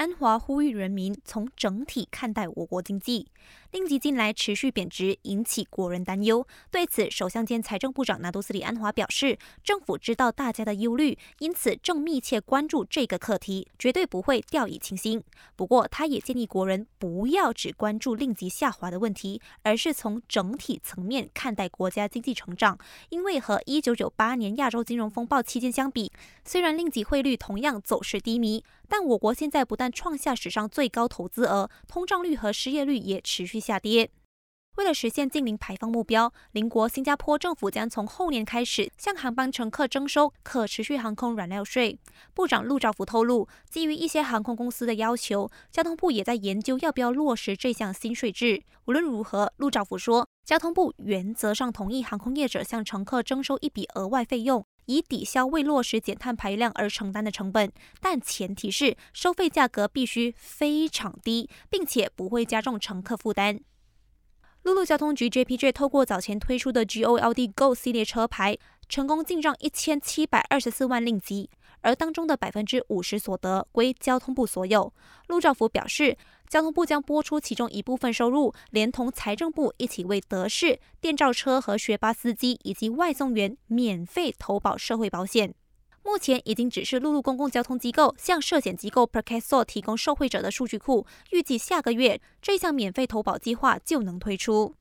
安华呼吁人民从整体看待我国经济。令吉近来持续贬值，引起国人担忧。对此，首相兼财政部长拿督斯里安华表示，政府知道大家的忧虑，因此正密切关注这个课题，绝对不会掉以轻心。不过，他也建议国人不要只关注令吉下滑的问题，而是从整体层面看待国家经济成长。因为和一九九八年亚洲金融风暴期间相比，虽然令吉汇率同样走势低迷，但我国现在不但创下史上最高投资额，通胀率和失业率也持续。下跌。为了实现近零排放目标，邻国新加坡政府将从后年开始向航班乘客征收可持续航空燃料税。部长陆兆福透露，基于一些航空公司的要求，交通部也在研究要不要落实这项新税制。无论如何，陆兆福说，交通部原则上同意航空业者向乘客征收一笔额外费用，以抵消未落实减碳排量而承担的成本，但前提是收费价格必须非常低，并且不会加重乘客负担。陆路交通局 JPJ 透过早前推出的 GOLD Go 系列车牌，成功进账一千七百二十四万令吉，而当中的百分之五十所得归交通部所有。陆兆福表示，交通部将拨出其中一部分收入，连同财政部一起为德士、电召车和学巴司机以及外送员免费投保社会保险。目前已经只是陆路公共交通机构向涉险机构 Percaso 提供受惠者的数据库，预计下个月这项免费投保计划就能推出。